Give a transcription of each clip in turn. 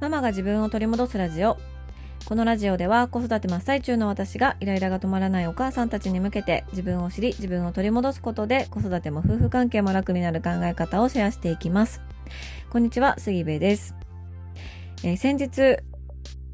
ママが自分を取り戻すラジオこのラジオでは子育て真っ最中の私がイライラが止まらないお母さんたちに向けて自分を知り自分を取り戻すことで子育ても夫婦関係も楽になる考え方をシェアしていきますこんにちは杉部です、えー、先日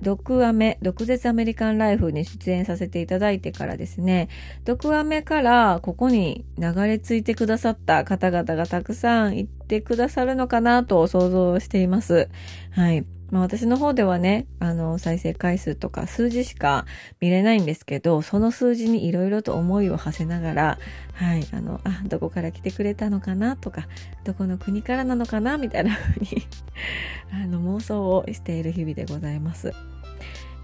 毒アメ、毒舌アメリカンライフに出演させていただいてからですね、毒アメからここに流れ着いてくださった方々がたくさんいてくださるのかなと想像しています。はい。まあ私の方ではね、あの、再生回数とか数字しか見れないんですけど、その数字にいろいろと思いを馳せながら、はい、あの、あ、どこから来てくれたのかなとか、どこの国からなのかなみたいな風に あの、妄想をしている日々でございます。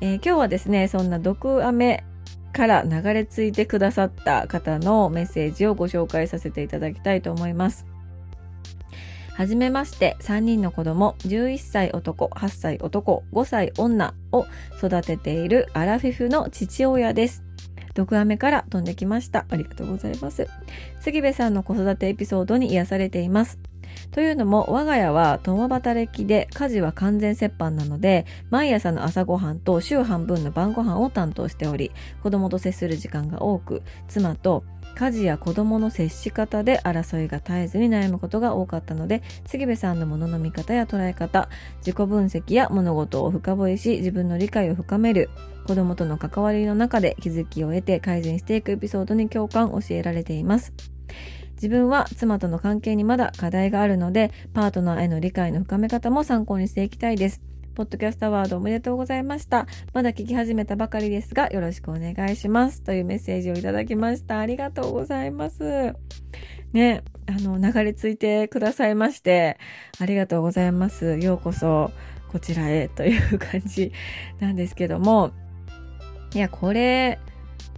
えー、今日はですね、そんな毒アメから流れ着いてくださった方のメッセージをご紹介させていただきたいと思います。はじめまして、3人の子供、11歳男、8歳男、5歳女を育てているアラフィフの父親です。毒飴から飛んできました。ありがとうございます。杉部さんの子育てエピソードに癒されています。というのも我が家は共働きで家事は完全折半なので毎朝の朝ごはんと週半分の晩ご飯を担当しており子供と接する時間が多く妻と家事や子供の接し方で争いが絶えずに悩むことが多かったので杉部さんのものの見方や捉え方自己分析や物事を深掘りし自分の理解を深める子供との関わりの中で気づきを得て改善していくエピソードに共感教えられています。自分は妻との関係にまだ課題があるのでパートナーへの理解の深め方も参考にしていきたいです。ポッドキャストアワードおめでとうございました。まだ聞き始めたばかりですが、よろしくお願いします。というメッセージをいただきました。ありがとうございます。ね、あの、流れ着いてくださいまして、ありがとうございます。ようこそ、こちらへという感じなんですけども、いや、これ、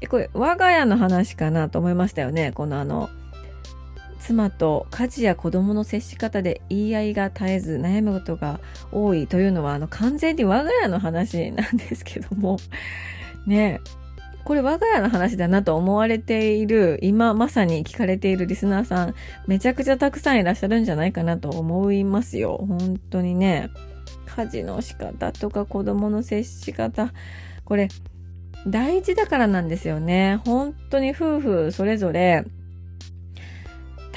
これ、我が家の話かなと思いましたよね。このあの、妻と家事や子供の接し方で言い合いが絶えず悩むことが多いというのはあの完全に我が家の話なんですけども。ね。これ我が家の話だなと思われている今まさに聞かれているリスナーさんめちゃくちゃたくさんいらっしゃるんじゃないかなと思いますよ。本当にね。家事の仕方とか子供の接し方。これ大事だからなんですよね。本当に夫婦それぞれ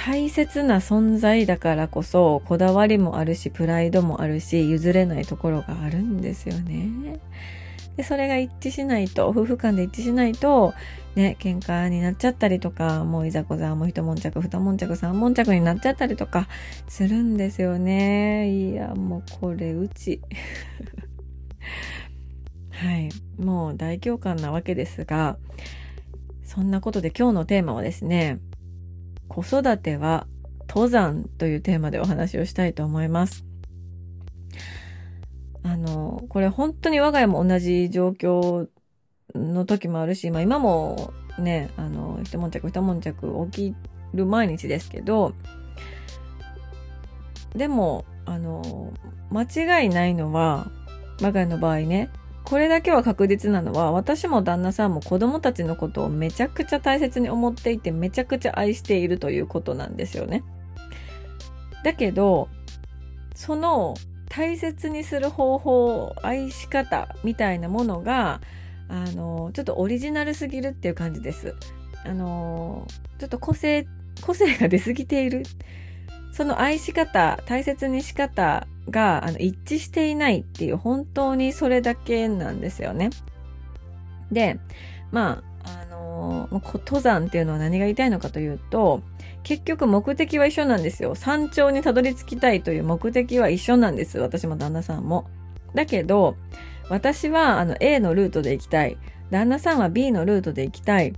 大切な存在だからこそこだわりもあるしプライドもあるし譲れないところがあるんですよね。でそれが一致しないと夫婦間で一致しないとね喧嘩になっちゃったりとかもういざこざもう一悶着二悶着三悶着になっちゃったりとかするんですよね。いやもうこれうち。はいもう大共感なわけですがそんなことで今日のテーマはですね子育ては登山というテーマでお話をしたいと思います。あの、これ本当に我が家も同じ状況の時もあるし、まあ今もね、あの、一悶着一悶着起きる毎日ですけど、でも、あの、間違いないのは、我が家の場合ね、これだけは確実なのは私も旦那さんも子供たちのことをめちゃくちゃ大切に思っていてめちゃくちゃ愛しているということなんですよね。だけどその大切にする方法愛し方みたいなものがあのちょっとオリジナルすぎるっていう感じです。あのちょっと個性個性が出すぎているその愛し方大切にし方があの一致していないっていう本当にそれだけなんですよね。で、まあ、あの、登山っていうのは何が言いたいのかというと、結局目的は一緒なんですよ。山頂にたどり着きたいという目的は一緒なんです。私も旦那さんも。だけど、私はあの A のルートで行きたい。旦那さんは B のルートで行きたい。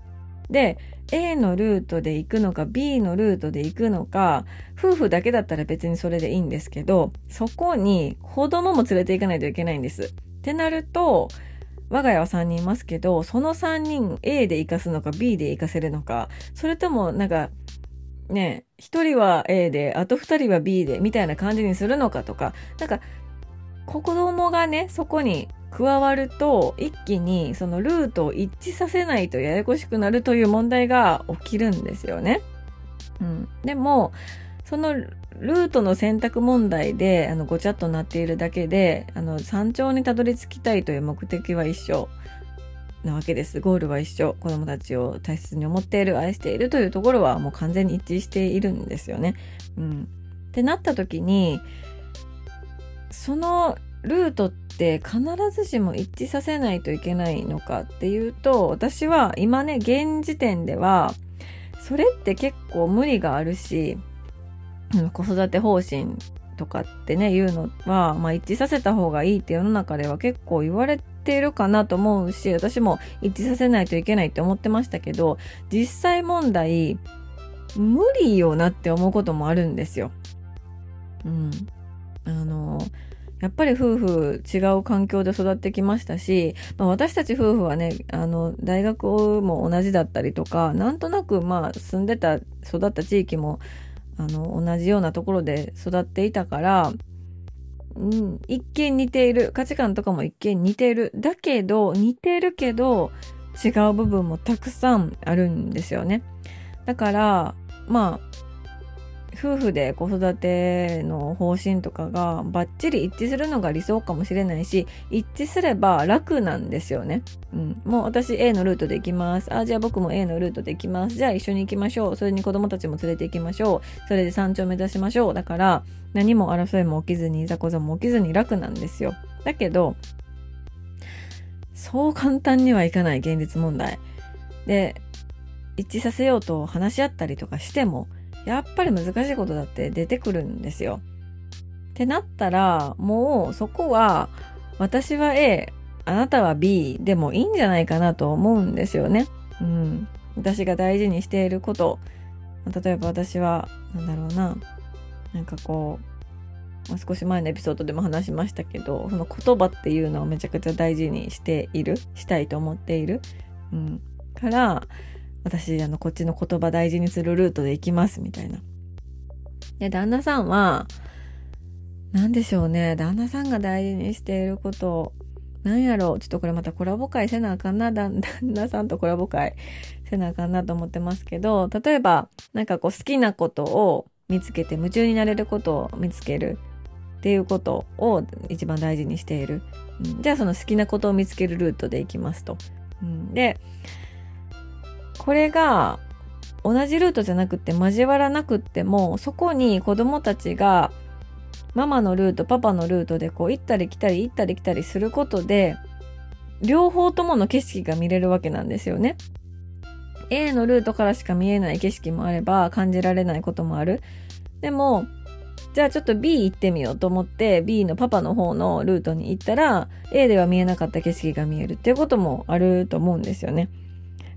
で、A のルートで行くのか B のルートで行くのか夫婦だけだったら別にそれでいいんですけどそこに子供も連れて行かないといけないんです。ってなると我が家は3人いますけどその3人 A で行かすのか B で行かせるのかそれともなんかね1人は A であと2人は B でみたいな感じにするのかとかなんか子供がねそこに加わると一気にそのルートを一致させないとややこしくなるという問題が起きるんですよね。うん、でもそのルートの選択問題であのごちゃっとなっているだけであの山頂にたどり着きたいという目的は一緒。なわけです。ゴールは一緒。子供たちを大切に思っている愛しているというところはもう完全に一致しているんですよね。うん、ってなった時にそのルートって必ずしも一致させないといけないのかっていうと私は今ね現時点ではそれって結構無理があるし子育て方針とかってね言うのは、まあ、一致させた方がいいって世の中では結構言われているかなと思うし私も一致させないといけないって思ってましたけど実際問題無理よなって思うこともあるんですよ。うん。あのやっぱり夫婦違う環境で育ってきましたし、まあ、私たち夫婦はね、あの、大学も同じだったりとか、なんとなくまあ住んでた、育った地域も、あの、同じようなところで育っていたから、うん、一見似ている。価値観とかも一見似ている。だけど、似てるけど、違う部分もたくさんあるんですよね。だから、まあ、夫婦で子育ての方針とかがバッチリ一致するのが理想かもしれないし一致すれば楽なんですよね。うん、もう私 A のルートで行きます。あ、じゃあ僕も A のルートで行きます。じゃあ一緒に行きましょう。それに子供たちも連れて行きましょう。それで山頂目指しましょう。だから何も争いも起きずにいざこざも起きずに楽なんですよ。だけどそう簡単にはいかない現実問題。で一致させようと話し合ったりとかしてもやっぱり難しいことだって出てくるんですよ。ってなったら、もうそこは私は A、あなたは B でもいいんじゃないかなと思うんですよね。うん。私が大事にしていること。例えば私は、なんだろうな。なんかこう、少し前のエピソードでも話しましたけど、その言葉っていうのをめちゃくちゃ大事にしている、したいと思っている。うん。から、私、あの、こっちの言葉大事にするルートで行きます、みたいな。で、旦那さんは、何でしょうね。旦那さんが大事にしていること、なんやろう。ちょっとこれまたコラボ会せなあかんな。旦那さんとコラボ会せなあかんなと思ってますけど、例えば、なんかこう好きなことを見つけて夢中になれることを見つけるっていうことを一番大事にしている。うん、じゃあその好きなことを見つけるルートで行きますと。うん、で、これが同じルートじゃなくて交わらなくってもそこに子供たちがママのルートパパのルートでこう行ったり来たり行ったり来たりすることで両方ともの景色が見れるわけなんですよね。A のルートからしか見えない景色もあれば感じられないこともある。でもじゃあちょっと B 行ってみようと思って B のパパの方のルートに行ったら A では見えなかった景色が見えるっていうこともあると思うんですよね。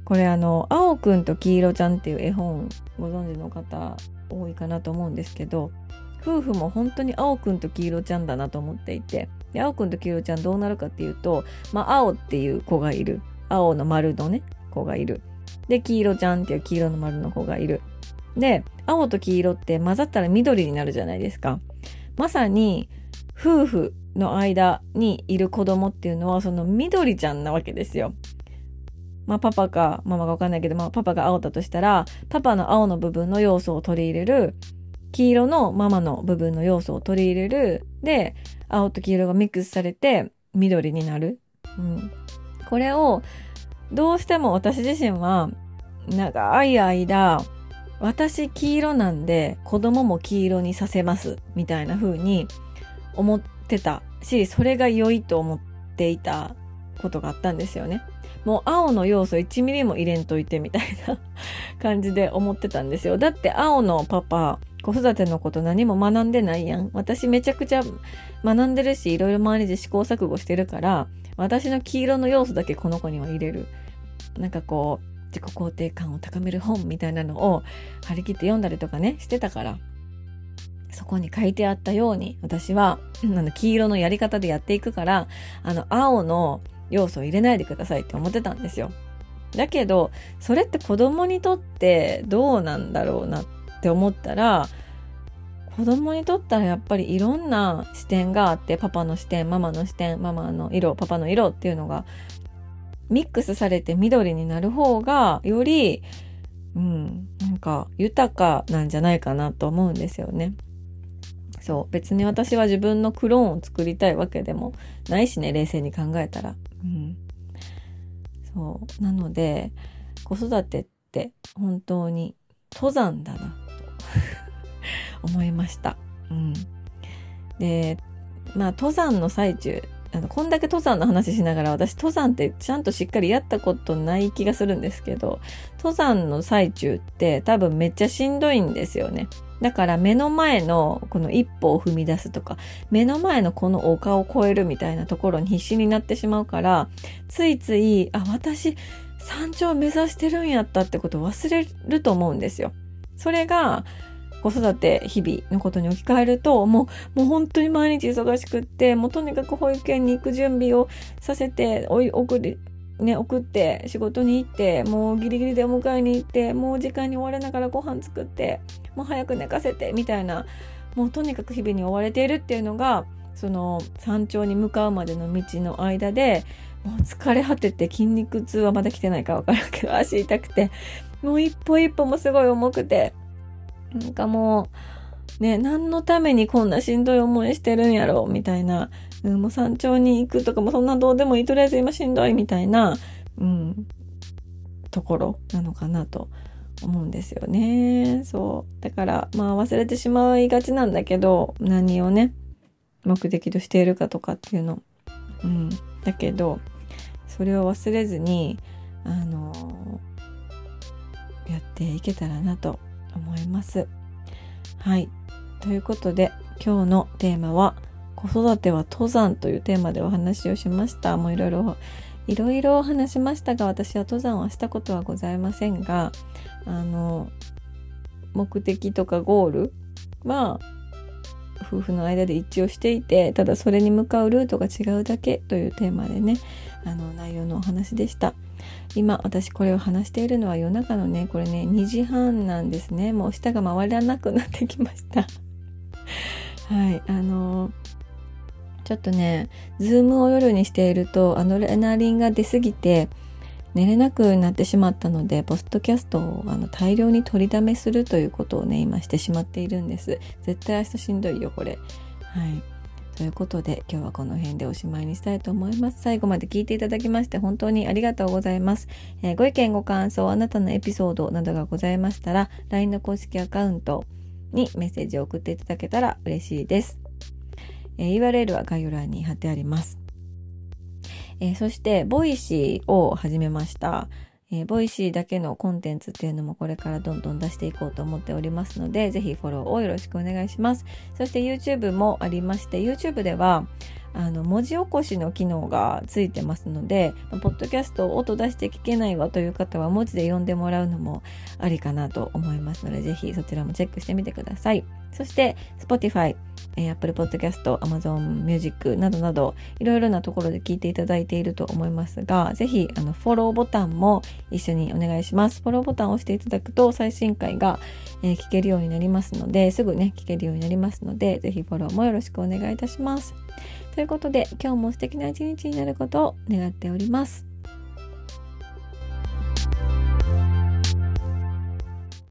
これあの「青くんと黄色ちゃん」っていう絵本ご存知の方多いかなと思うんですけど夫婦も本当に青くんと黄色ちゃんだなと思っていてで青くんと黄色ちゃんどうなるかっていうと、まあ、青っていう子がいる。青の丸のね子がいる。で黄色ちゃんっていう黄色の丸の子がいる。で青と黄色って混ざったら緑になるじゃないですか。まさに夫婦の間にいる子供っていうのはその緑ちゃんなわけですよ。まあ、パパかママかわかんないけど、まあ、パパが青だとしたら、パパの青の部分の要素を取り入れる、黄色のママの部分の要素を取り入れる、で、青と黄色がミックスされて緑になる。うん。これを、どうしても私自身は、長い間、私黄色なんで子供も黄色にさせますみたいな風に思ってたし、それが良いと思っていたことがあったんですよね。もう青の要素1ミリも入れんといてみたいな感じで思ってたんですよ。だって青のパパ、子育てのこと何も学んでないやん。私めちゃくちゃ学んでるし、いろいろ周りで試行錯誤してるから、私の黄色の要素だけこの子には入れる。なんかこう、自己肯定感を高める本みたいなのを張り切って読んだりとかね、してたから。そこに書いてあったように、私は、あの、黄色のやり方でやっていくから、あの、青の要素を入れないでくださいって思ってたんですよ。だけど、それって子供にとってどうなんだろうなって思ったら、子供にとったらやっぱりいろんな視点があって、パパの視点、ママの視点、ママの色、パパの色っていうのがミックスされて緑になる方が、よりうん、なんか豊かなんじゃないかなと思うんですよね。そう。別に私は自分のクローンを作りたいわけでもないしね、冷静に考えたら。うん。そう。なので、子育てって本当に登山だな、と 思いました。うん。で、まあ、登山の最中、あの、こんだけ登山の話しながら私登山ってちゃんとしっかりやったことない気がするんですけど、登山の最中って多分めっちゃしんどいんですよね。だから目の前のこの一歩を踏み出すとか、目の前のこの丘を越えるみたいなところに必死になってしまうから、ついつい、あ、私山頂を目指してるんやったってことを忘れると思うんですよ。それが、子育て日々のことに置き換えるともうもう本当に毎日忙しくってもうとにかく保育園に行く準備をさせてお送りね、送って仕事に行ってもうギリギリでお迎えに行ってもう時間に追われながらご飯作ってもう早く寝かせてみたいなもうとにかく日々に追われているっていうのがその山頂に向かうまでの道の間でもう疲れ果てて筋肉痛はまだ来てないかわからんけど足痛くてもう一歩一歩もすごい重くてなんかもう、ね、何のためにこんなしんどい思いしてるんやろ、みたいな、うん、もう山頂に行くとかもそんなどうでもいい、とりあえず今しんどい、みたいな、うん、ところなのかなと思うんですよね。そう。だから、まあ忘れてしまいがちなんだけど、何をね、目的としているかとかっていうの。うん。だけど、それを忘れずに、あのー、やっていけたらなと思います。はい。ということで今日のテーマは子育ては登山というテーマでお話をしました。もういろいろいろいろ話しましたが私は登山はしたことはございませんがあの目的とかゴールは夫婦の間で一致をしていてただそれに向かうルートが違うだけというテーマでねあの内容のお話でした。今私これを話しているのは夜中のねこれね2時半なんですねもう舌が回らなくなってきました はいあのー、ちょっとねズームを夜にしているとアドレナリンが出すぎて寝れなくなってしまったのでポストキャストをあの大量に取りだめするということをね今してしまっているんです絶対明日しんどいよこれはいということで今日はこの辺でおしまいにしたいと思います。最後まで聞いていただきまして本当にありがとうございます。えー、ご意見ご感想、あなたのエピソードなどがございましたら LINE の公式アカウントにメッセージを送っていただけたら嬉しいです。えー、URL は概要欄に貼ってあります。えー、そして、 Voicy を始めました。えー、 Voicy だけのコンテンツっていうのもこれからどんどん出していこうと思っておりますので、ぜひフォローをよろしくお願いします。そして YouTube もありまして、YouTube では、あの文字起こしの機能がついてますので、ポッドキャストを音出して聞けないわという方は文字で読んでもらうのもありかなと思いますので、ぜひそちらもチェックしてみてください。そして Spotify、えー、Apple Podcast、Amazon Music などなどいろいろなところで聞いていただいていると思いますが、ぜひあのフォローボタンも一緒にお願いします。フォローボタンを押していただくと最新回が、えー、聞けるようになりますので、すぐね、聞けるようになりますので、ぜひフォローもよろしくお願いいたします。ということで、今日も素敵な一日になることを願っております。